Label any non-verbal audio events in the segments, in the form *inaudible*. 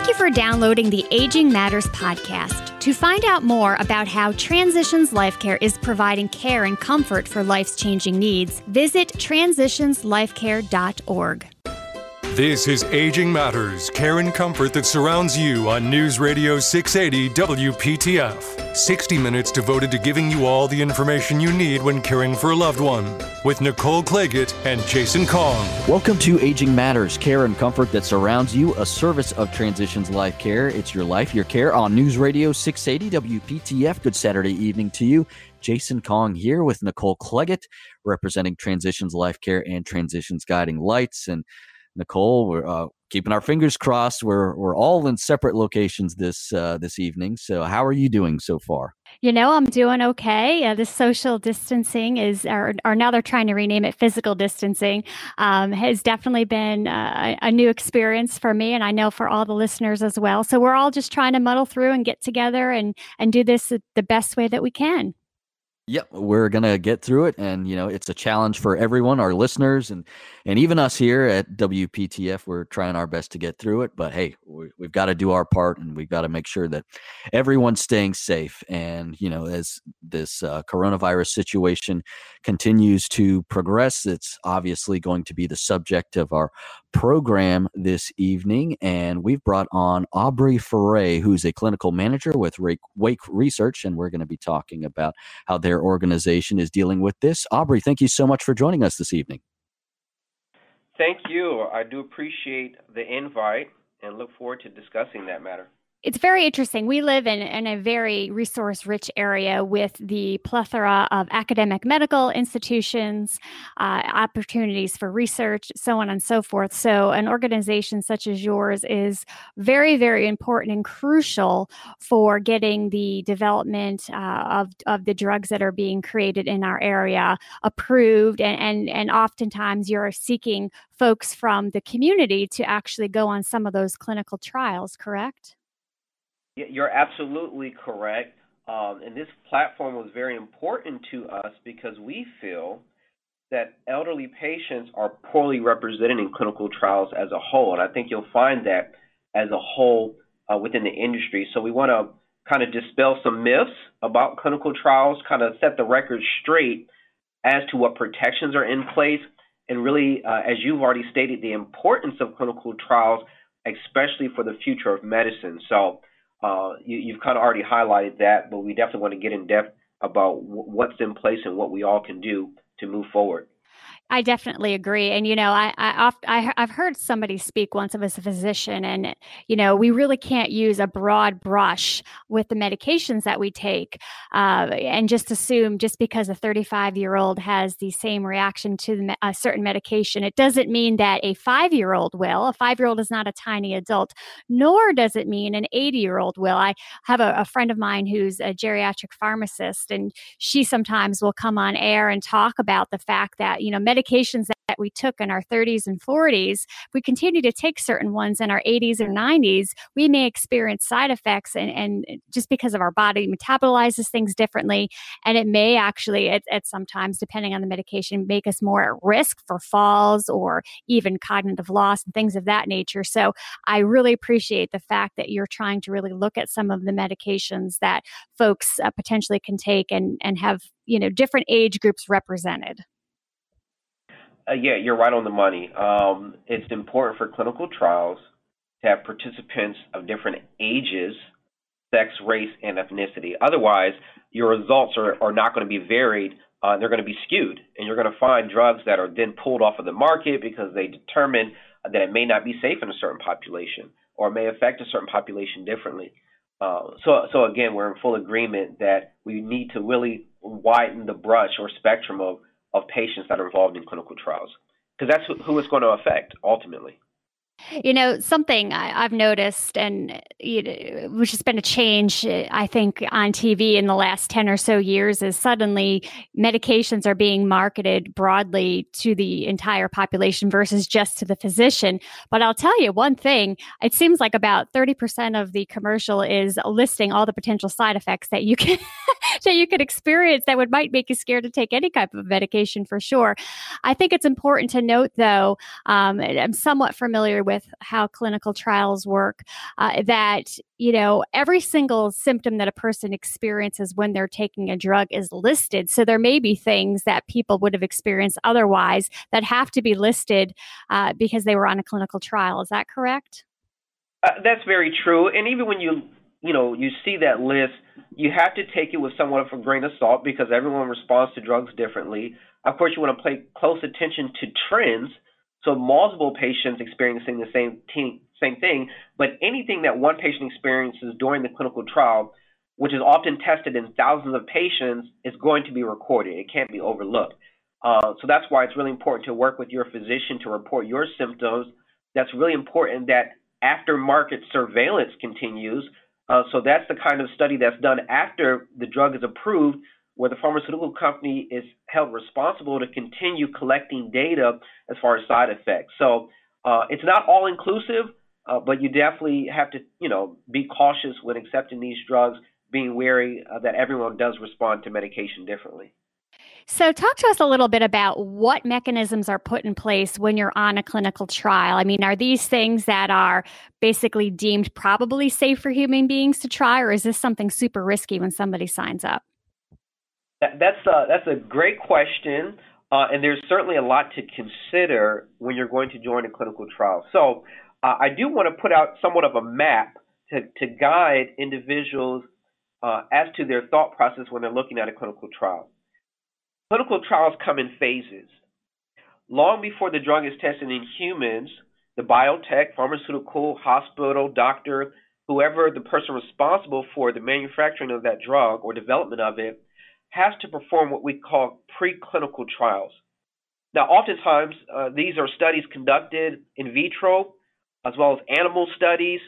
Thank you for downloading the Aging Matters podcast. To find out more about how Transitions Life Care is providing care and comfort for life's changing needs, visit transitionslifecare.org. This is Aging Matters, care and comfort that surrounds you on News Radio 680 WPTF. 60 minutes devoted to giving you all the information you need when caring for a loved one. With Nicole Claggett and Jason Kong. Welcome to Aging Matters, care and comfort that surrounds you, a service of Transitions Life Care. It's your life, your care on News Radio 680 WPTF. Good Saturday evening to you. Jason Kong here with Nicole Claggett, representing Transitions Life Care and Transitions Guiding Lights. And Nicole. We're uh, keeping our fingers crossed. We're we're all in separate locations this uh, this evening. So how are you doing so far? You know, I'm doing okay. Uh, the social distancing is, or, or, now they're trying to rename it physical distancing, um, has definitely been uh, a new experience for me, and I know for all the listeners as well. So we're all just trying to muddle through and get together and and do this the best way that we can. Yep, we're gonna get through it, and you know it's a challenge for everyone, our listeners, and and even us here at WPTF. We're trying our best to get through it, but hey, we, have got to do our part, and we've got to make sure that everyone's staying safe. And you know, as this uh, coronavirus situation continues to progress, it's obviously going to be the subject of our program this evening. And we've brought on Aubrey Foray, who's a clinical manager with Wake Research. And we're going to be talking about how their organization is dealing with this. Aubrey, thank you so much for joining us this evening. Thank you. I do appreciate the invite and look forward to discussing that matter it's very interesting. We live in, in a very resource rich area with the plethora of academic medical institutions, uh, opportunities for research, so on and so forth. So, an organization such as yours is very, very important and crucial for getting the development uh, of, of the drugs that are being created in our area approved. And, and, and oftentimes, you're seeking folks from the community to actually go on some of those clinical trials, correct? You're absolutely correct. Um, and this platform was very important to us because we feel that elderly patients are poorly represented in clinical trials as a whole. And I think you'll find that as a whole uh, within the industry. So we want to kind of dispel some myths about clinical trials, kind of set the record straight as to what protections are in place, and really, uh, as you've already stated, the importance of clinical trials, especially for the future of medicine. So uh, you, have kind of already highlighted that, but we definitely want to get in depth about w- what's in place and what we all can do to move forward. I definitely agree. And, you know, I, I, oft, I, have heard somebody speak once of as a physician, and, you know, we really can't use a broad brush with the medications that we take uh, and just assume just because a 35 year old has the same reaction to a certain medication, it doesn't mean that a five year old will. A five year old is not a tiny adult, nor does it mean an 80 year old will. I have a, a friend of mine who's a geriatric pharmacist, and she sometimes will come on air and talk about the fact that, you know, medications medications that, we took in our 30s and 40s, we continue to take certain ones in our 80s or 90s, we may experience side effects and, and just because of our body metabolizes things differently. And it may actually, at, at sometimes, depending on the medication, make us more at risk for falls or even cognitive loss and things of that nature. So I really appreciate the fact that you're trying to really look at some of the medications that folks uh, potentially can take and, and have you know different age groups represented. Uh, yeah, you're right on the money. Um, it's important for clinical trials to have participants of different ages, sex, race, and ethnicity. Otherwise, your results are, are not going to be varied. Uh, they're going to be skewed, and you're going to find drugs that are then pulled off of the market because they determine that it may not be safe in a certain population or may affect a certain population differently. Uh, so, so again, we're in full agreement that we need to really widen the brush or spectrum of of patients that are involved in clinical trials because that's who it's going to affect ultimately. You know, something I, have noticed, and you know, which has been a change, I think, on TV in the last 10 or so years, is suddenly medications are being marketed broadly to the entire population versus just to the physician. But I'll tell you one thing it seems like about 30% of the commercial is listing all the potential side effects that you can. *laughs* that you could experience that would might make you scared to take any type of medication for sure. I think it's important to note, though, um, I'm somewhat familiar with with how clinical trials work uh, that you know every single symptom that a person experiences when they're taking a drug is listed. So there may be things that people would have experienced otherwise that have to be listed uh, because they were on a clinical trial. Is that correct? Uh, that's very true. And even when you you know you see that list you have to take it with somewhat of a grain of salt because everyone responds to drugs differently. Of course you want to pay close attention to trends so multiple patients experiencing the same same thing, but anything that one patient experiences during the clinical trial, which is often tested in thousands of patients, is going to be recorded. It can't be overlooked. Uh, so that's why it's really important to work with your physician to report your symptoms. That's really important that after-market surveillance continues. Uh, so that's the kind of study that's done after the drug is approved where the pharmaceutical company is held responsible to continue collecting data as far as side effects. So uh, it's not all inclusive, uh, but you definitely have to, you know, be cautious when accepting these drugs, being wary uh, that everyone does respond to medication differently. So, talk to us a little bit about what mechanisms are put in place when you're on a clinical trial. I mean, are these things that are basically deemed probably safe for human beings to try, or is this something super risky when somebody signs up? That, that's a, that's a great question, uh, and there's certainly a lot to consider when you're going to join a clinical trial. So uh, I do want to put out somewhat of a map to, to guide individuals uh, as to their thought process when they're looking at a clinical trial. Clinical trials come in phases. Long before the drug is tested in humans, the biotech, pharmaceutical, hospital, doctor, whoever the person responsible for the manufacturing of that drug or development of it has to perform what we call preclinical trials. Now, oftentimes, uh, these are studies conducted in vitro, as well as animal studies.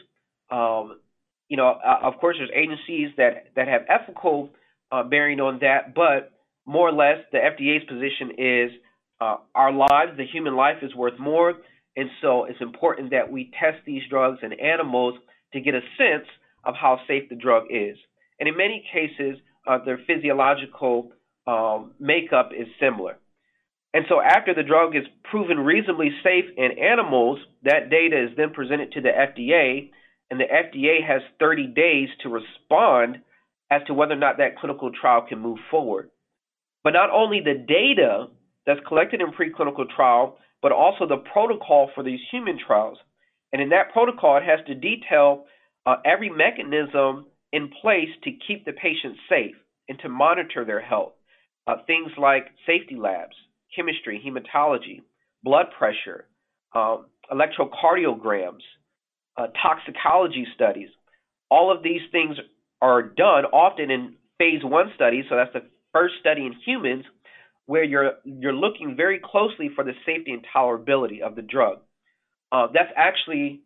Um, you know, uh, of course, there's agencies that, that have ethical uh, bearing on that, but more or less, the FDA's position is uh, our lives, the human life, is worth more, and so it's important that we test these drugs in animals to get a sense of how safe the drug is. And in many cases, uh, their physiological um, makeup is similar. And so, after the drug is proven reasonably safe in animals, that data is then presented to the FDA, and the FDA has 30 days to respond as to whether or not that clinical trial can move forward. But not only the data that's collected in preclinical trial, but also the protocol for these human trials. And in that protocol, it has to detail uh, every mechanism in place to keep the patient safe and to monitor their health. Uh, things like safety labs, chemistry, hematology, blood pressure, um, electrocardiograms, uh, toxicology studies. All of these things are done often in phase one studies, so that's the first study in humans, where you're you're looking very closely for the safety and tolerability of the drug. Uh, that's actually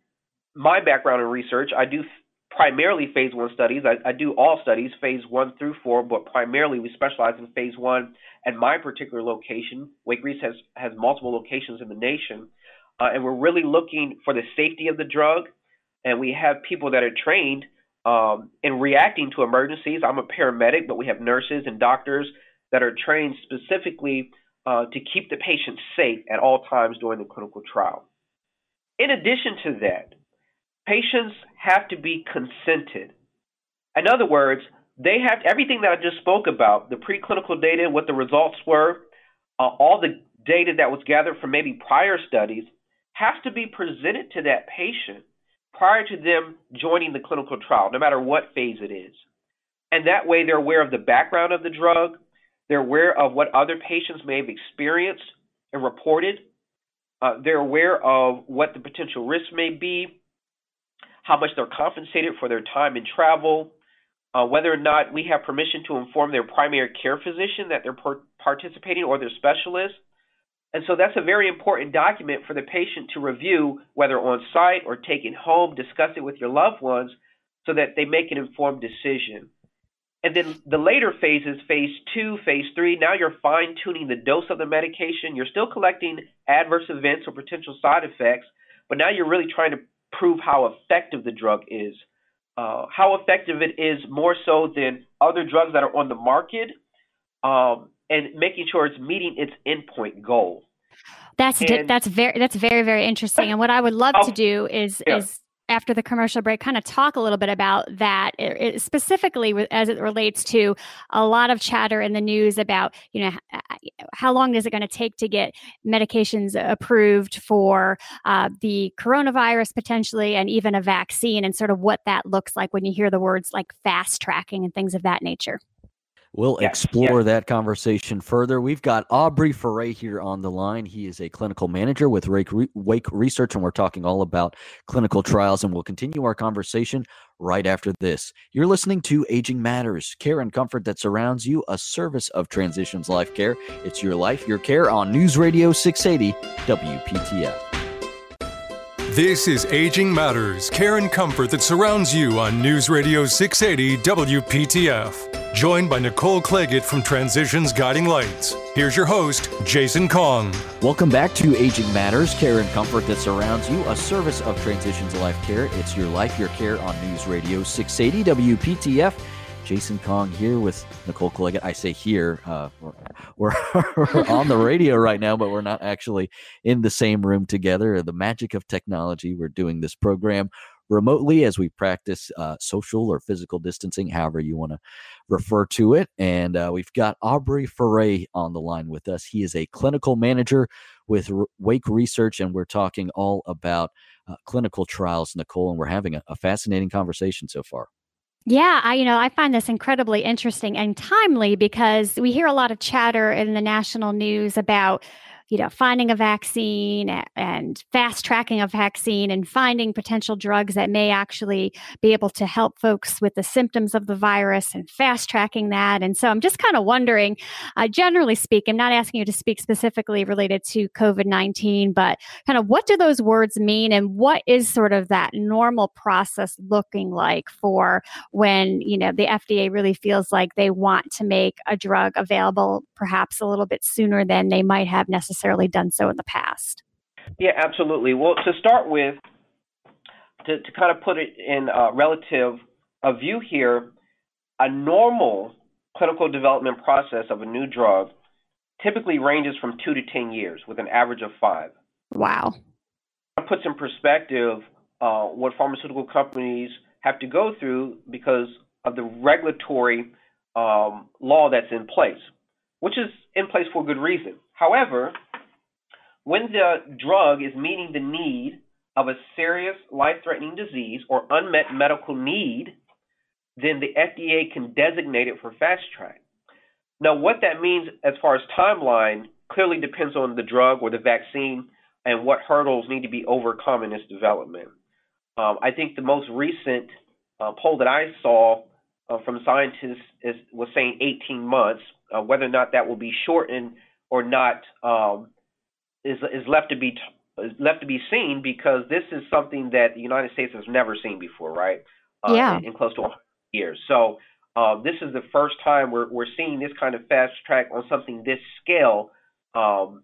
my background in research. I do primarily phase one studies. I, I, do all studies, phase one through four, but primarily we specialize in phase one at my particular location. Wake Research has, has multiple locations in the nation, uh, and we're really looking for the safety of the drug. And we have people that are trained um, in reacting to emergencies. I'm a paramedic, but we have nurses and doctors that are trained specifically uh, to keep the patient safe at all times during the clinical trial. In addition to that, patients have to be consented. In other words, they have everything that I just spoke about the preclinical data, what the results were, uh, all the data that was gathered from maybe prior studies has to be presented to that patient prior to them joining the clinical trial, no matter what phase it is. And that way they're aware of the background of the drug, they're aware of what other patients may have experienced and reported, uh, they're aware of what the potential risks may be, how much they're compensated for their time and travel, uh, whether or not we have permission to inform their primary care physician that they're per- participating or their specialist. And so that's a very important document for the patient to review, whether on site or taken home, discuss it with your loved ones so that they make an informed decision. And then the later phases, phase two, phase three, now you're fine tuning the dose of the medication. You're still collecting adverse events or potential side effects, but now you're really trying to prove how effective the drug is. Uh, how effective it is more so than other drugs that are on the market, um, and making sure it's meeting its endpoint goal. That's and, that's very that's very very interesting. And what I would love to do is yeah. is after the commercial break kind of talk a little bit about that it, it, specifically as it relates to a lot of chatter in the news about you know how long is it going to take to get medications approved for uh, the coronavirus potentially and even a vaccine and sort of what that looks like when you hear the words like fast tracking and things of that nature We'll yes, explore yes. that conversation further. We've got Aubrey Ferre here on the line. He is a clinical manager with Wake Research, and we're talking all about clinical trials. And we'll continue our conversation right after this. You're listening to Aging Matters, care and comfort that surrounds you, a service of Transitions Life Care. It's your life, your care on News Radio 680 WPTF. This is Aging Matters, care and comfort that surrounds you on News Radio 680 WPTF joined by Nicole Clagett from Transitions Guiding Lights. Here's your host, Jason Kong. Welcome back to Aging Matters, care and comfort that surrounds you, a service of Transitions Life Care. It's your life, your care on News Radio 680 WPTF. Jason Kong here with Nicole Clagett. I say here, uh, we're, *laughs* we're on the radio right now, but we're not actually in the same room together. The magic of technology, we're doing this program remotely as we practice uh, social or physical distancing, however you want to refer to it. And uh, we've got Aubrey Ferre on the line with us. He is a clinical manager with R- Wake Research, and we're talking all about uh, clinical trials, Nicole, and we're having a, a fascinating conversation so far. Yeah, I you know, I find this incredibly interesting and timely because we hear a lot of chatter in the national news about you know, finding a vaccine and fast tracking a vaccine and finding potential drugs that may actually be able to help folks with the symptoms of the virus and fast tracking that. And so I'm just kind of wondering, uh, generally speaking, I'm not asking you to speak specifically related to COVID 19, but kind of what do those words mean and what is sort of that normal process looking like for when, you know, the FDA really feels like they want to make a drug available perhaps a little bit sooner than they might have necessarily necessarily done so in the past. Yeah, absolutely. Well, to start with, to, to kind of put it in a relative a view here, a normal clinical development process of a new drug typically ranges from two to 10 years with an average of five. Wow. That puts in perspective uh, what pharmaceutical companies have to go through because of the regulatory um, law that's in place, which is in place for good reason. However, when the drug is meeting the need of a serious life threatening disease or unmet medical need, then the FDA can designate it for fast track. Now, what that means as far as timeline clearly depends on the drug or the vaccine and what hurdles need to be overcome in its development. Um, I think the most recent uh, poll that I saw uh, from scientists is, was saying 18 months. Uh, whether or not that will be shortened or not um, is is left to be is left to be seen because this is something that the United States has never seen before, right? Uh, yeah. In, in, close to 100 years. So uh, this is the first time we're we're seeing this kind of fast track on something this scale um,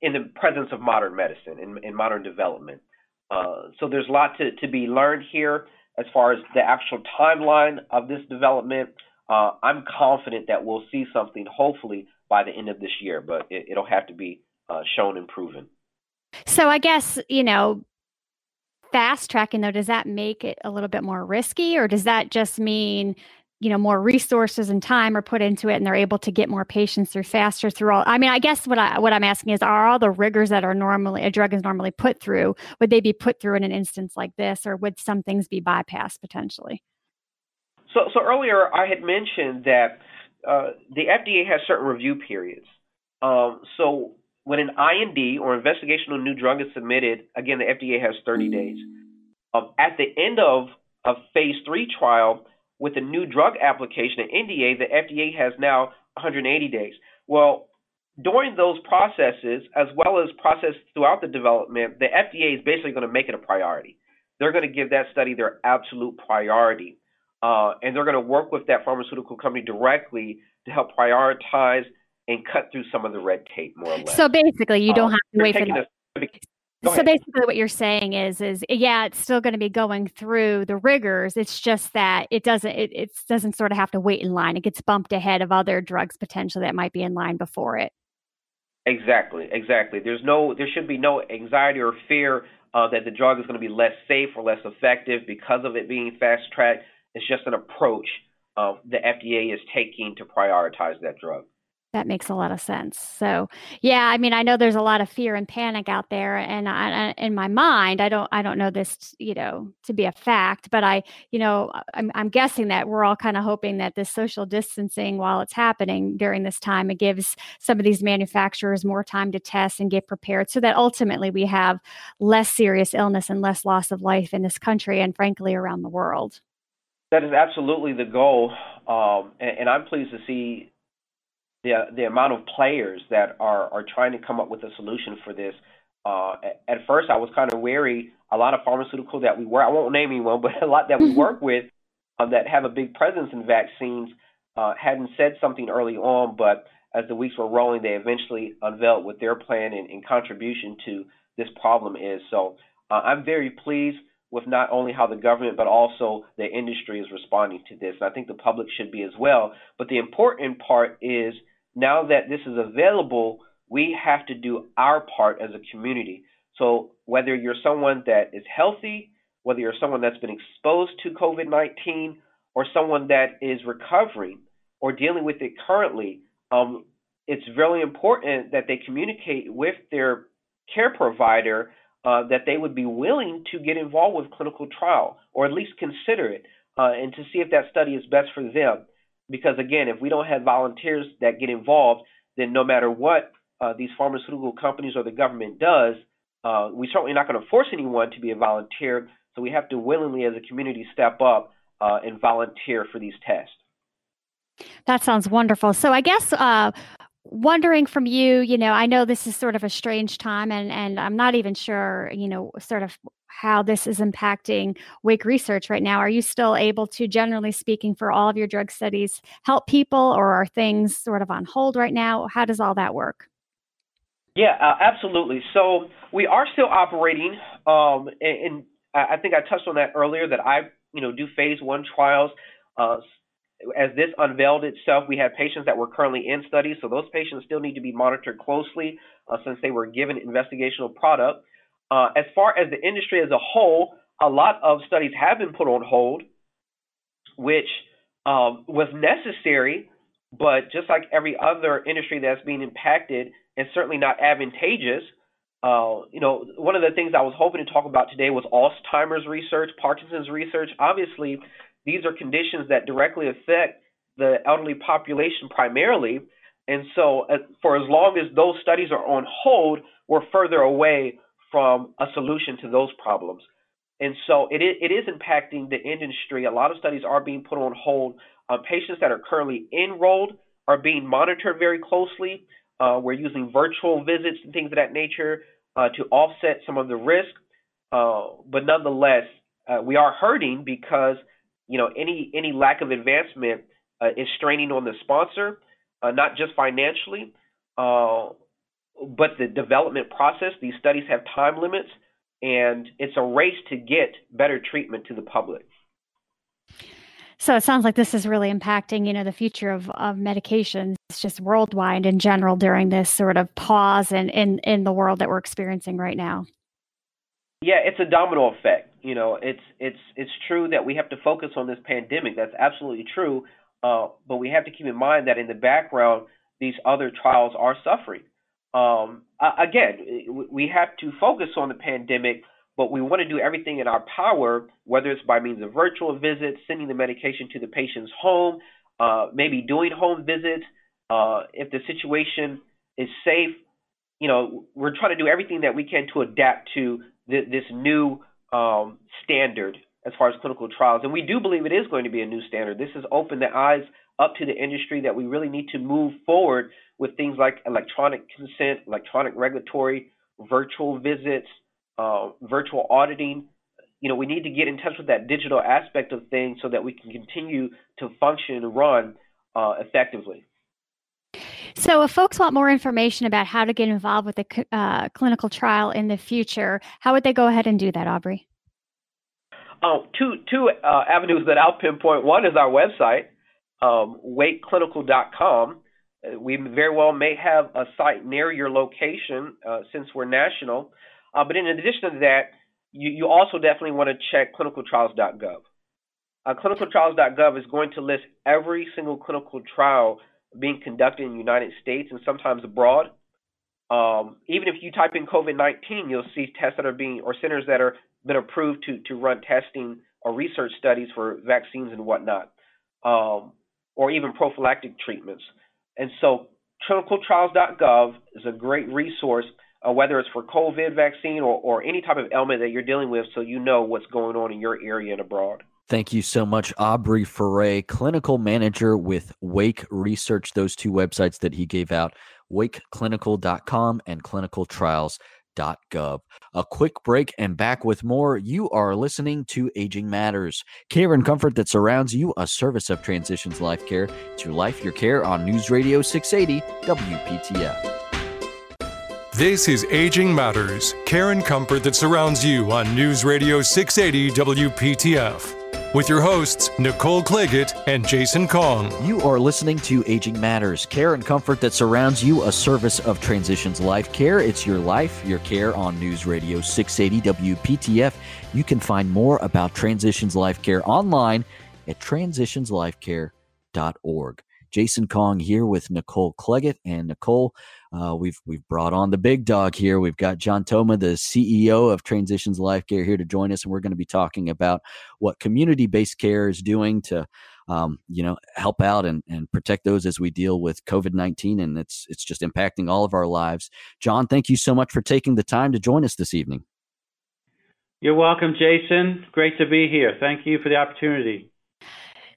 in the presence of modern medicine in, in modern development. Uh, so there's a lot to, to be learned here as far as the actual timeline of this development. Uh, I'm confident that we'll see something hopefully by the end of this year, but it, will have to be uh, shown and proven. So I guess, you know, fast tracking though, does that make it a little bit more risky or does that just mean, you know, more resources and time are put into it and they're able to get more patients through faster through all I mean, I guess what I what I'm asking is are all the rigors that are normally a drug is normally put through, would they be put through in an instance like this or would some things be bypassed potentially? So so earlier I had mentioned that uh, the FDA has certain review periods. Um, so when an IND or investigational new drug is submitted, again, the FDA has 30 days. Um, at the end of a phase three trial with a new drug application, an NDA, the FDA has now 180 days. Well, during those processes, as well as process throughout the development, the FDA is basically going to make it a priority. They're going to give that study their absolute priority. Uh, and they're going to work with that pharmaceutical company directly to help prioritize and cut through some of the red tape more or less. So basically, you don't um, have to wait for that. so basically what you're saying is is yeah it's still going to be going through the rigors it's just that it doesn't it, it doesn't sort of have to wait in line it gets bumped ahead of other drugs potentially that might be in line before it Exactly, exactly. There's no, there should be no anxiety or fear uh, that the drug is going to be less safe or less effective because of it being fast tracked. It's just an approach uh, the FDA is taking to prioritize that drug. That makes a lot of sense. So, yeah, I mean, I know there's a lot of fear and panic out there, and I, in my mind, I don't, I don't know this, you know, to be a fact, but I, you know, I'm, I'm guessing that we're all kind of hoping that this social distancing, while it's happening during this time, it gives some of these manufacturers more time to test and get prepared, so that ultimately we have less serious illness and less loss of life in this country and, frankly, around the world. That is absolutely the goal, um, and, and I'm pleased to see the the amount of players that are are trying to come up with a solution for this. Uh, at first, I was kind of wary. A lot of pharmaceutical that we work, I won't name anyone, *laughs* but a lot that we mm-hmm. work with uh, that have a big presence in vaccines uh, hadn't said something early on, but as the weeks were rolling, they eventually unveiled what their plan and, and contribution to this problem is. So uh, I'm very pleased with not only how the government but also the industry is responding to this. And I think the public should be as well. But the important part is now that this is available, we have to do our part as a community. So whether you're someone that is healthy, whether you're someone that's been exposed to COVID 19, or someone that is recovering or dealing with it currently, um, it's really important that they communicate with their care provider uh, that they would be willing to get involved with clinical trial or at least consider it uh, and to see if that study is best for them. Because again, if we don't have volunteers that get involved, then no matter what uh, these pharmaceutical companies or the government does, uh, we're certainly not going to force anyone to be a volunteer. So we have to willingly, as a community, step up uh, and volunteer for these tests. That sounds wonderful. So I guess uh, wondering from you, you know, I know this is sort of a strange time, and and I'm not even sure, you know, sort of how this is impacting Wake research right now. Are you still able to, generally speaking, for all of your drug studies, help people, or are things sort of on hold right now? How does all that work? Yeah, uh, absolutely. So we are still operating, um, and, and, I think I touched on that earlier. That I, you know, do phase one trials. Uh, as this unveiled itself, we have patients that were currently in studies, so those patients still need to be monitored closely uh, since they were given investigational product. Uh, as far as the industry as a whole, a lot of studies have been put on hold, which um, was necessary, but just like every other industry that's being impacted, and certainly not advantageous. Uh, you know, one of the things I was hoping to talk about today was Alzheimer's research, Parkinson's research. Obviously, these are conditions that directly affect the elderly population primarily. And so, uh, for as long as those studies are on hold, we're further away from a solution to those problems. And so, it it is impacting the industry. A lot of studies are being put on hold. Uh, patients that are currently enrolled are being monitored very closely. Uh, we're using virtual visits and things of that nature uh, to offset some of the risk. Uh, but nonetheless, we are hurting because you know, any any lack of advancement uh, is straining on the sponsor, uh, not just financially, uh, but the development process. These studies have time limits, and it's a race to get better treatment to the public. So it sounds like this is really impacting, you know, the future of, of medications just worldwide in general during this sort of pause in, in, in the world that we're experiencing right now. Yeah, it's a domino effect you know, it's it's it's true that we have to focus on this pandemic. That's absolutely true. Uh, but we have to keep in mind that in the background, these other trials are suffering. Um, again, we have to focus on the pandemic, but we want to do everything in our power, whether it's by means of virtual visits, sending the medication to the patient's home, uh, maybe doing home visits. Uh, if the situation is safe, you know, we're trying to do everything that we can to adapt to th- this new um, standard as far as clinical trials. And we do believe it is going to be a new standard. This has opened the eyes up to the industry that we really need to move forward with things like electronic consent, electronic regulatory, virtual visits, uh, virtual auditing. You know, we need to get in touch with that digital aspect of things so that we can continue to function and run uh, effectively. So, if folks want more information about how to get involved with a uh, clinical trial in the future, how would they go ahead and do that, Aubrey? Oh, two two uh, avenues that I'll pinpoint. One is our website, um, wakeclinical.com. Uh, we very well may have a site near your location uh, since we're national. Uh, but in addition to that, you, you also definitely want to check clinicaltrials.gov. Uh, clinicaltrials.gov is going to list every single clinical trial being conducted in the United States and sometimes abroad. Um, even if you type in COVID-19, you'll see tests that are being or centers that are been approved to to run testing or research studies for vaccines and whatnot, um, or even prophylactic treatments. And so, clinicaltrials.gov is a great resource, uh, whether it's for COVID vaccine or, or any type of ailment that you're dealing with, so you know what's going on in your area and abroad. Thank you so much, Aubrey Foray, clinical manager with Wake Research, those two websites that he gave out, wakeclinical.com and clinicaltrials.gov. A quick break and back with more. You are listening to Aging Matters, care and comfort that surrounds you, a service of Transitions Life Care. It's your life, your care on News Radio 680 WPTF. This is Aging Matters, care and comfort that surrounds you on News Radio 680 WPTF with your hosts, Nicole Claggett and Jason Kong. You are listening to Aging Matters, care and comfort that surrounds you, a service of Transitions Life Care. It's your life, your care on News Radio 680 WPTF. You can find more about Transitions Life Care online at transitionslifecare.org. Jason Kong here with Nicole Claggett. And Nicole, uh, we've we've brought on the big dog here. We've got John Thoma, the CEO of Transitions Life Care, here to join us, and we're going to be talking about what community-based care is doing to, um, you know, help out and, and protect those as we deal with COVID nineteen, and it's it's just impacting all of our lives. John, thank you so much for taking the time to join us this evening. You're welcome, Jason. Great to be here. Thank you for the opportunity.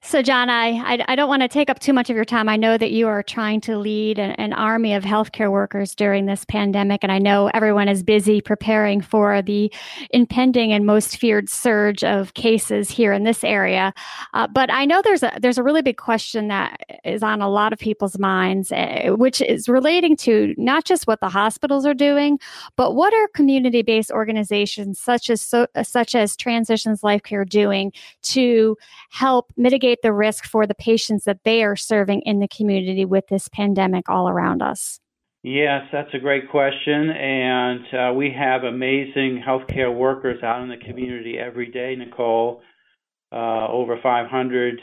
So, John, I, I, don't want to take up too much of your time. I know that you are trying to lead an, an, army of healthcare workers during this pandemic, and I know everyone is busy preparing for the impending and most feared surge of cases here in this area. Uh, but I know there's a there's a really big question that is on a lot of people's minds, uh, which is relating to not just what the hospitals are doing, but what are community-based organizations such as so, such as Transitions Life Care doing to help mitigate mitigate the risk for the patients that they are serving in the community with this pandemic all around us? Yes, that's a great question. And uh, we have amazing healthcare workers out in the community every day, Nicole. Uh, over 500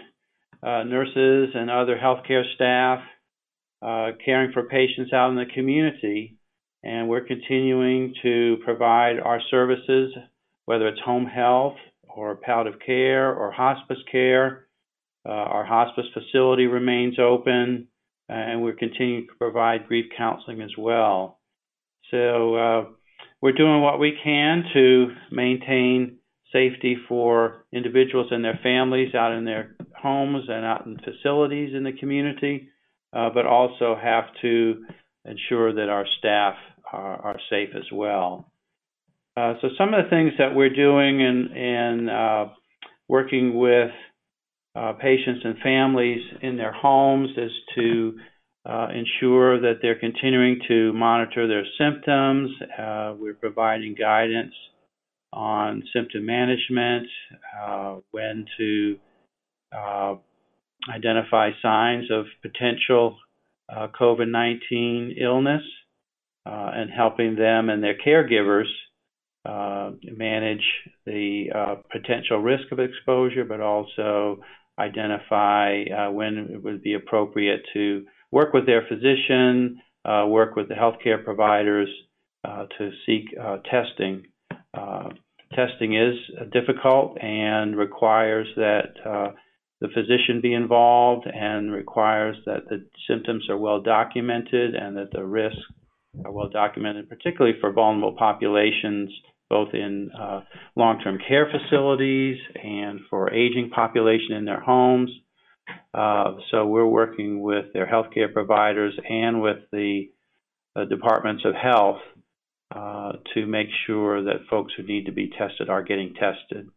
uh, nurses and other healthcare staff uh, caring for patients out in the community. And we're continuing to provide our services, whether it's home health or palliative care or hospice care, our hospice facility remains open, uh, and we're continuing to provide grief counseling as well. So uh, we're doing what we can to maintain safety for individuals and their families out in their homes and out in facilities in the community, uh, but also have to ensure that our staff are, are safe as well. Uh, so some of the things that we're doing in, in uh, working with uh, patients and families in their homes is to uh, ensure that they're continuing to monitor their symptoms. Uh, we're providing guidance on symptom management, uh, when to uh, identify signs of potential uh, COVID 19 illness, and helping them and their caregivers manage the potential risk of exposure, but also identify uh, when it would be appropriate to work with their physician, uh, work with the healthcare providers uh, to seek uh, testing. Uh, testing is difficult and requires that uh, the physician be involved and requires that the symptoms are well documented and that the risks are well documented, particularly for vulnerable populations both in uh, long-term care facilities and for aging population in their homes. Uh, so we're working with their healthcare providers and with the uh, departments of health uh, to make sure that folks who need to be tested are getting tested.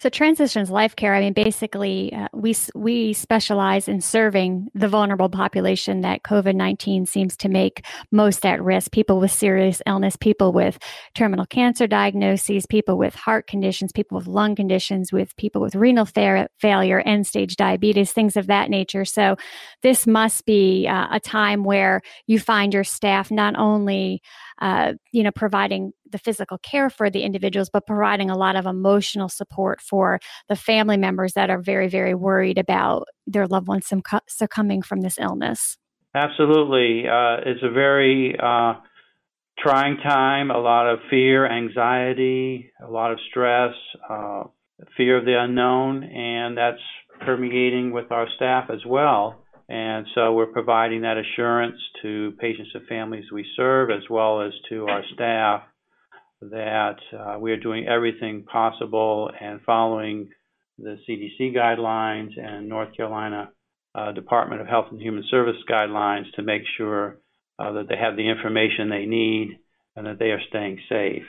So Transitions Life Care, I mean, basically, uh, we we specialize in serving the vulnerable population that COVID nineteen seems to make most at risk: people with serious illness, people with terminal cancer diagnoses, people with heart conditions, people with lung conditions, with people with renal fa- failure, end stage diabetes, things of that nature. So, this must be uh, a time where you find your staff not only uh, you know, providing the physical care for the individuals, but providing a lot of emotional support for the family members that are very, very worried about their loved ones succumbing from this illness. Absolutely. Uh, it's a very uh, trying time, a lot of fear, anxiety, a lot of stress, uh, fear of the unknown, and that's permeating with our staff as well. And so we're providing that assurance to patients and families we serve, as well as to our staff, that uh, we are doing everything possible and following the CDC guidelines and North Carolina uh, Department of Health and Human Service guidelines to make sure uh, that they have the information they need and that they are staying safe.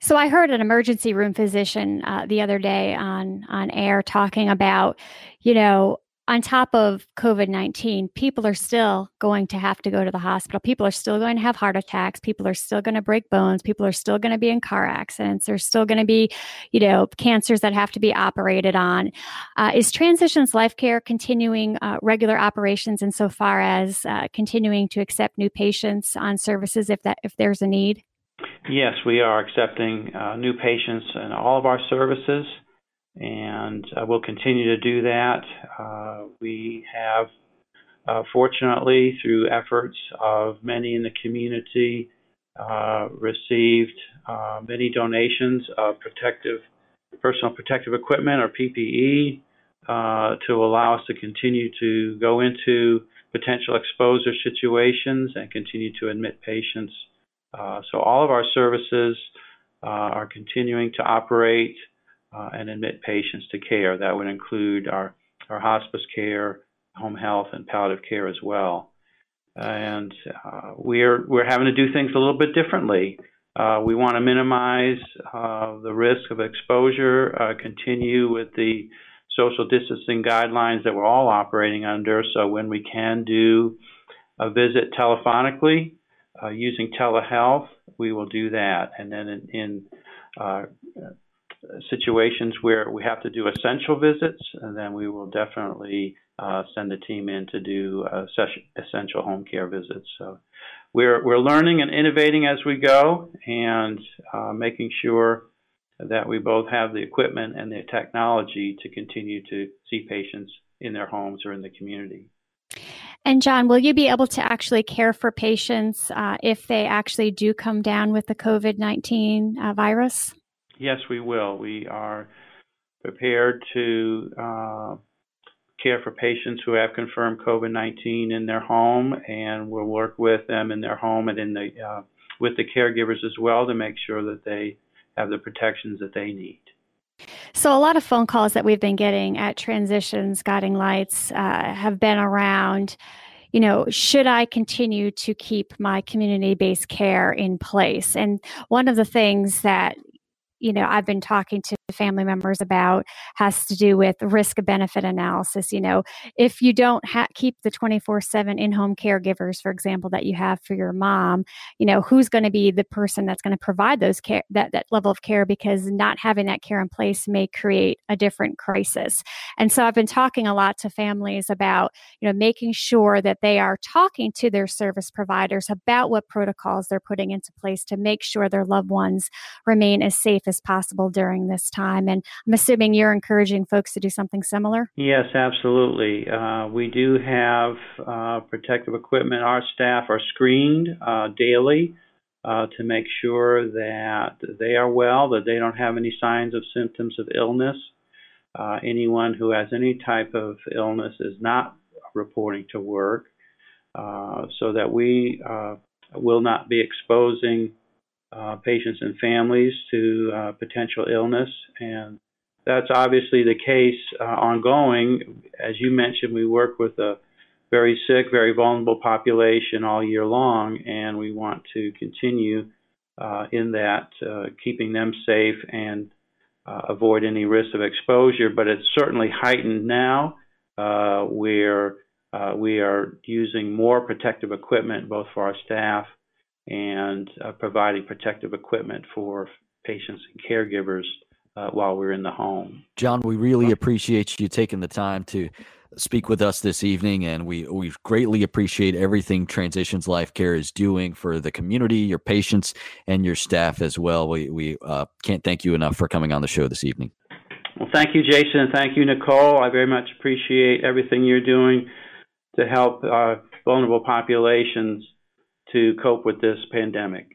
So I heard an emergency room physician uh, the other day on on air talking about, you know, on top of COVID 19, people are still going to have to go to the hospital. People are still going to have heart attacks. People are still going to break bones. People are still going to be in car accidents. There's still going to be, you know, cancers that have to be operated on. Uh, is Transitions Life Care continuing uh, regular operations insofar as uh, continuing to accept new patients on services if that if there's a need? Yes, we are accepting uh, new patients in all of our services and uh, we'll continue to do that. Uh, we have, uh, fortunately, through efforts of many in the community, uh, received uh, many donations of protective, personal protective equipment or PPE uh, to allow us to continue to go into potential exposure situations and continue to admit patients. so all of our services are continuing to operate uh, and admit patients to care. That would include our, our hospice care, home health, and palliative care as well. And uh, we're we're having to do things a little bit differently. Uh, we want to minimize uh, the risk of exposure, uh, continue with the social distancing guidelines that we're all operating under. So when we can do a visit telephonically uh, using telehealth, we will do that. And then in, in uh, situations where we have to do essential visits, and then we will definitely uh, send a team in to do uh, essential home care visits. So we're we're learning and innovating as we go, and uh, making sure that we both have the equipment and the technology to continue to see patients in their homes or in the community. And John, will you be able to actually care for patients uh, if they actually do come down with the COVID 19 uh, virus? Yes, we will. We are prepared to uh, care for patients who have confirmed COVID 19 in their home, and we'll work with them in their home and in the uh, with the caregivers as well to make sure that they have the protections that they need. So, a lot of phone calls that we've been getting at Transitions Guiding Lights uh, have been around you know, should I continue to keep my community based care in place? And one of the things that, you know i've been talking to family members about has to do with risk benefit analysis you know. If you don't ha- keep the 24/7 in-home caregivers for example that you have for your mom you know who's going to be the person that's going to provide those care that that level of care? Because not having that care in place may create a different crisis. And so i've been talking a lot to families about you know making sure that they are talking to their service providers about what protocols they're putting into place to make sure their loved ones remain as safe as possible during this time. And I'm assuming you're encouraging folks to do something similar. Yes, absolutely. Uh, we do have uh, protective equipment. Our staff are screened uh, daily. Uh, to make sure that they are well, that they don't have any signs of symptoms of illness. Uh, anyone who has any type of illness is not reporting to work, uh, so that we will not be exposing uh, patients and families to uh, potential illness. And that's obviously the case uh, ongoing. As you mentioned, we work with a very sick, very vulnerable population all year long, and we want to continue uh, in that, uh, keeping them safe and uh, avoid any risk of exposure, but it's certainly heightened now. Where we are using more protective equipment both for our staff and uh, providing protective equipment for patients and caregivers uh, while we're in the home. John, we really appreciate you taking the time to speak with us this evening, and we we greatly appreciate everything Transitions Life Care is doing for the community, your patients, and your staff as well. We we uh, can't thank you enough for coming on the show this evening. Well, thank you, Jason, and thank you, Nicole. I very much appreciate everything you're doing to help uh, vulnerable populations to cope with this pandemic.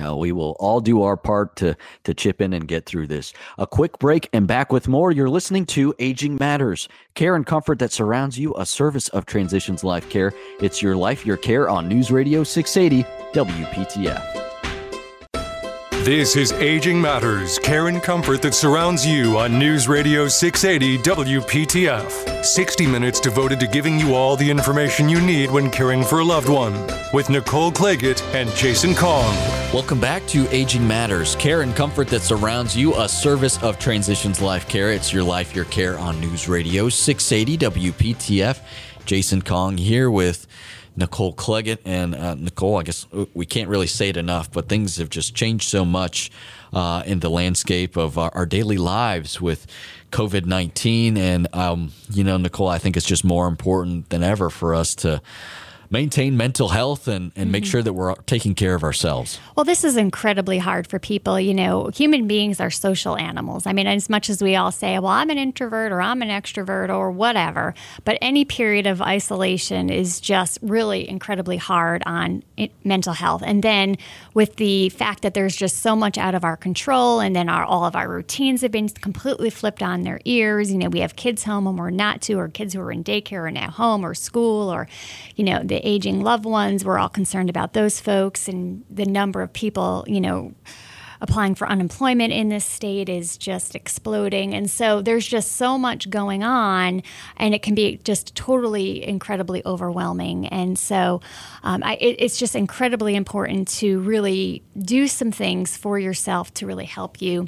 Uh, we will all do our part to to chip in and get through this. A quick break and back with more. You're listening to Aging Matters, care and comfort that surrounds you, a service of Transitions Life Care. It's your life, your care on News Radio 680 WPTF. This is Aging Matters, care and comfort that surrounds you on News Radio 680 WPTF. 60 minutes devoted to giving you all the information you need when caring for a loved one. With Nicole Claggett and Jason Kong. Welcome back to Aging Matters, care and comfort that surrounds you, a service of Transitions Life Care. It's your life, your care on News Radio 680 WPTF. Jason Kong here with Nicole Claggett. And uh, Nicole, I guess we can't really say it enough, but things have just changed so much uh, in the landscape of our, our daily lives with COVID 19. And, um, you know, Nicole, I think it's just more important than ever for us to maintain mental health and, and mm-hmm. make sure that we're taking care of ourselves. Well, this is incredibly hard for people. You know, human beings are social animals. I mean, as much as we all say, well, I'm an introvert or I'm an extrovert or whatever, but any period of isolation is just really incredibly hard on mental health. And then with the fact that there's just so much out of our control and then our, all of our routines have been completely flipped on their ears. You know, we have kids home and we're not to, or kids who are in daycare are now home or school or, you know, the aging loved ones. We're all concerned about those folks and the number of people, you know, applying for unemployment in this state is just exploding. And so there's just so much going on, and it can be just totally incredibly overwhelming. And so um, I, it, it's just incredibly important to really do some things for yourself to really help you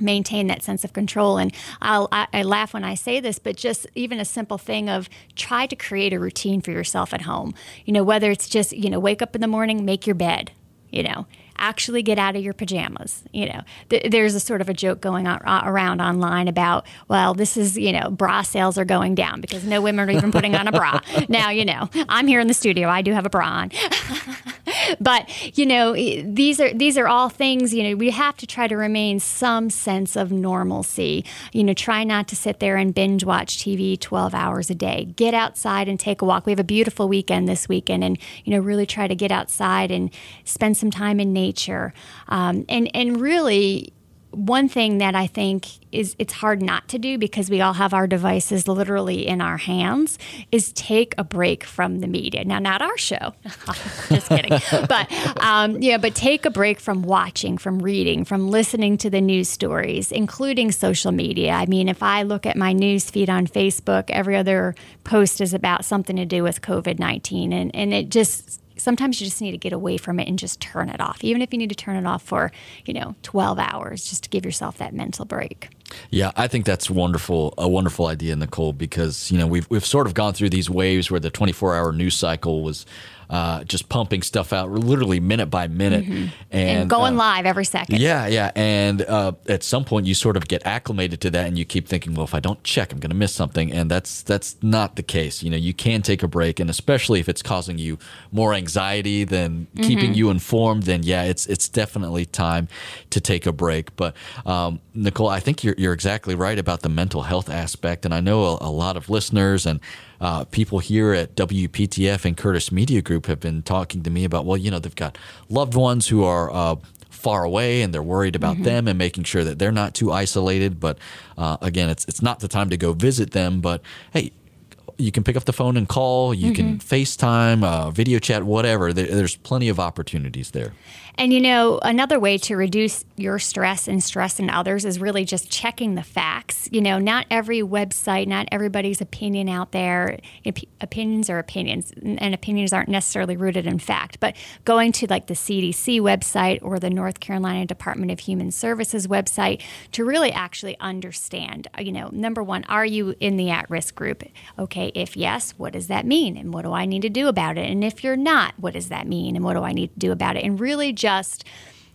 maintain that sense of control. And I'll, I, I, laugh when I say this, but just even a simple thing of try to create a routine for yourself at home. You know, whether it's just, you know, wake up in the morning, make your bed, you know, actually get out of your pajamas. You know, th- there's a sort of a joke going on, uh, around online about, well, this is, you know, bra sales are going down because no women are even putting on a bra. *laughs* now, you know, I'm here in the studio. I do have a bra on. *laughs* *laughs* but, you know, these are these are all things, you know, we have to try to remain some sense of normalcy. You know, try not to sit there and binge watch TV 12 hours a day. Get outside and take a walk. We have a beautiful weekend this weekend and, you know, really try to get outside and spend some time in nature. Um, and, and really, one thing that I think is it's hard not to do because we all have our devices literally in our hands is take a break from the media. Now, not our show, *laughs* just kidding, *laughs* but um, yeah, but take a break from watching, from reading, from listening to the news stories, including social media. I mean, if I look at my news feed on Facebook, every other post is about something to do with COVID nineteen, and and it just sometimes you just need to get away from it and just turn it off. Even if you need to turn it off for you know 12 hours just to give yourself that mental break. Yeah, I think that's wonderful, a wonderful idea, Nicole, because you know we've we've sort of gone through these waves where the 24 hour news cycle was uh, just pumping stuff out literally minute by minute mm-hmm. and, and, going uh, live every second. Yeah, yeah. And uh, at some point, you sort of get acclimated to that, and you keep thinking, well, if I don't check, I'm going to miss something. And that's that's not the case. You know, you can take a break, and especially if it's causing you more anxiety than mm-hmm. keeping you informed, then yeah, it's it's definitely time to take a break. But um, Nicole, I think you're you're exactly right about the mental health aspect, and I know a, a lot of listeners and uh, people here at WPTF and Curtis Media Group have been talking to me about, well, you know, they've got loved ones who are uh, far away and they're worried about mm-hmm. them and making sure that they're not too isolated. But uh, again, it's it's not the time to go visit them. But hey, you can pick up the phone and call. You mm-hmm. can FaceTime, uh, video chat, whatever. There, there's plenty of opportunities there. And you know, another way to reduce your stress and stress in others is really just checking the facts. You know, not every website, not everybody's opinion out there, opinions are opinions, and opinions aren't necessarily rooted in fact. But going to like the CDC website or the North Carolina Department of Human Services website to really actually understand, uh, you know, number one, are you in the at risk group? Okay, if yes, what does that mean? And what do I need to do about it? And if you're not, what does that mean? And what do I need to do about it? And really just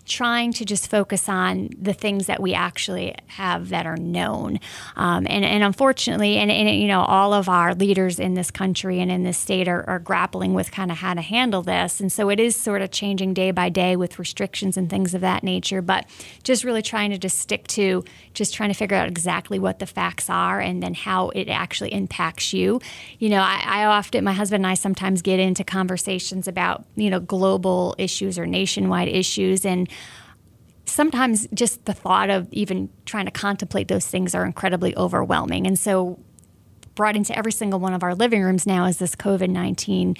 trying to just focus on the things that we actually have that are known. Um, and, and unfortunately, and, and, you know, all of our leaders in this country and in this state are, are grappling with kind of how to handle this. And so it is sort of changing day by day with restrictions and things of that nature. But just really trying to just stick to just trying to figure out exactly what the facts are and then how it actually impacts you. You know, I, I often, my husband and I sometimes get into conversations about, you know, global issues or nationwide issues. And sometimes just the thought of even trying to contemplate those things are incredibly overwhelming. And so, brought into every single one of our living rooms now is this COVID 19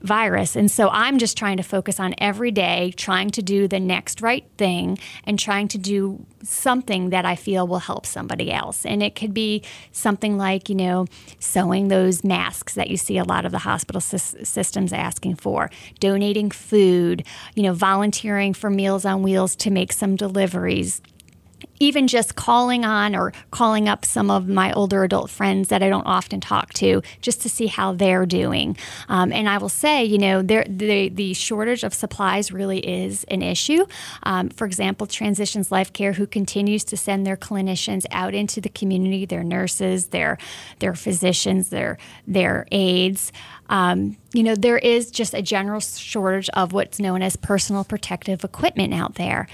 virus. And so I'm just trying to focus on every day, trying to do the next right thing and trying to do something that I feel will help somebody else. And it could be something like, you know, sewing those masks that you see a lot of the hospital systems asking for, donating food, you know, volunteering for Meals on Wheels to make some deliveries even just calling on or calling up some of my older adult friends that I don't often talk to just to see how they're doing. Um, and I will say, you know, the, the shortage of supplies really is an issue. Um, for example, Transitions Life Care, who continues to send their clinicians out into the community, their nurses, their their physicians, their their aides. Um, you know, there is just a general shortage of what's known as personal protective equipment out there,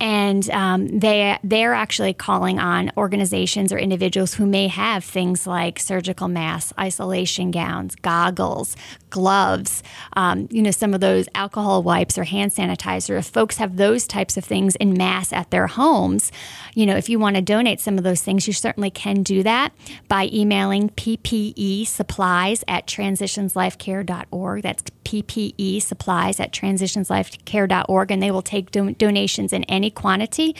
and um, they they're actually calling on organizations or individuals who may have things like surgical masks, isolation gowns, goggles, gloves, um, you know, some of those alcohol wipes or hand sanitizer. If folks have those types of things in mass at their homes, you know, if you want to donate some of those things, you certainly can do that by emailing PPE supplies at Transitions transitionslifecare.org. That's PPE supplies at transitionslifecare.org, and they will take do- donations in any quantity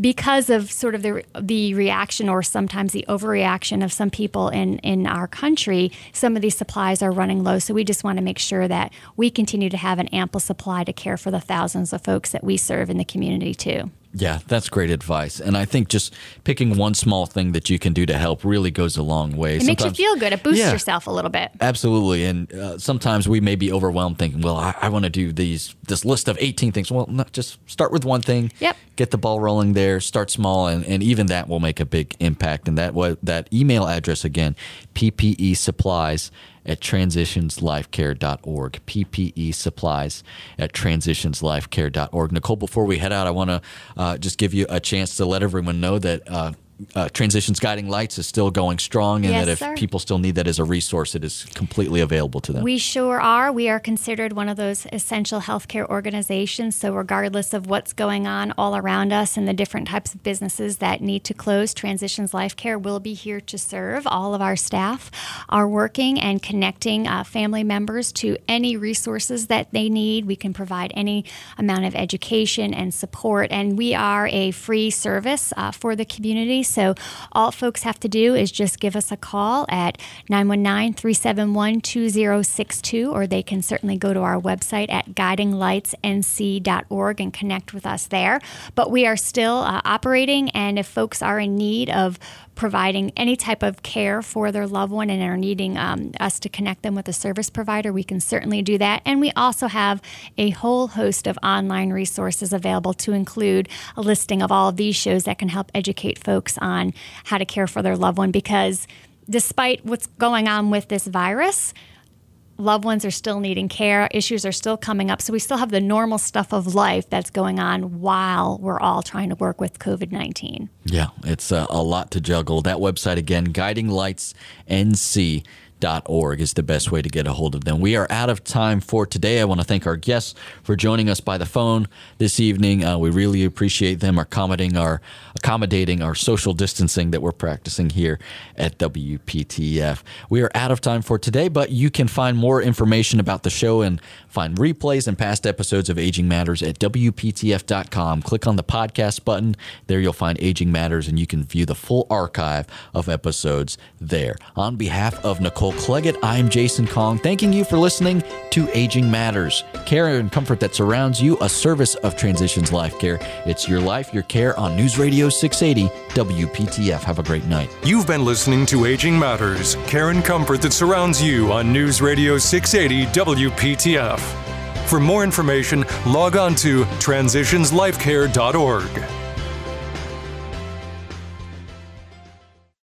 because of sort of the the reaction or sometimes the overreaction of some people in in our country, some of these supplies are running low. So we just want to make sure that we continue to have an ample supply to care for the thousands of folks that we serve in the community too. Yeah, that's great advice. And I think just picking one small thing that you can do to help really goes a long way. It sometimes, makes you feel good. It boosts yeah, yourself a little bit. Absolutely. And uh, sometimes we may be overwhelmed thinking, well, I, I want to do these this list of 18 things. Well, no, just start with one thing. Yep. Get the ball rolling there. Start small, and, and even that will make a big impact. And that that email address again, PPE supplies at transitionslifecare.org. PPE supplies at transitionslifecare.org. Nicole, before we head out, I want to uh, just give you a chance to let everyone know that uh, uh, Transitions Guiding Lights is still going strong, and yes, that if sir. people still need that as a resource, it is completely available to them. We sure are. We are considered one of those essential healthcare organizations. So, regardless of what's going on all around us and the different types of businesses that need to close, Transitions Life Care will be here to serve. All of our staff are working and connecting uh, family members to any resources that they need. We can provide any amount of education and support, and we are a free service uh, for the community. So all folks have to do is just give us a call at 919 371 2062, or they can certainly go to our website at guidinglightsnc.org and connect with us there. But we are still uh, operating, and if folks are in need of providing any type of care for their loved one and are needing um, us to connect them with a service provider, we can certainly do that. And we also have a whole host of online resources available to include a listing of all of these shows that can help educate folks on how to care for their loved one because despite what's going on with this virus, loved ones are still needing care, issues are still coming up. So we still have the normal stuff of life that's going on while we're all trying to work with COVID 19. Yeah, it's a, a lot to juggle. That website again, guidinglightsnc.org org is the best way to get a hold of them. We are out of time for today. I want to thank our guests for joining us by the phone this evening. Uh, we really appreciate them accommodating our accommodating our social distancing that we're practicing here at WPTF. We are out of time for today, but you can find more information about the show and find replays and past episodes of Aging Matters at WPTF.com. Click on the podcast button. There you'll find Aging Matters and you can view the full archive of episodes there. On behalf of Nicole Claggett, I'm Jason Kong, thanking you for listening to Aging Matters. Care and comfort that surrounds you, a service of Transitions Life Care. It's your life, your care on News Radio 680 WPTF. Have a great night. You've been listening to Aging Matters, care and comfort that surrounds you on News Radio 680 WPTF. For more information, log on to transitionslifecare.org.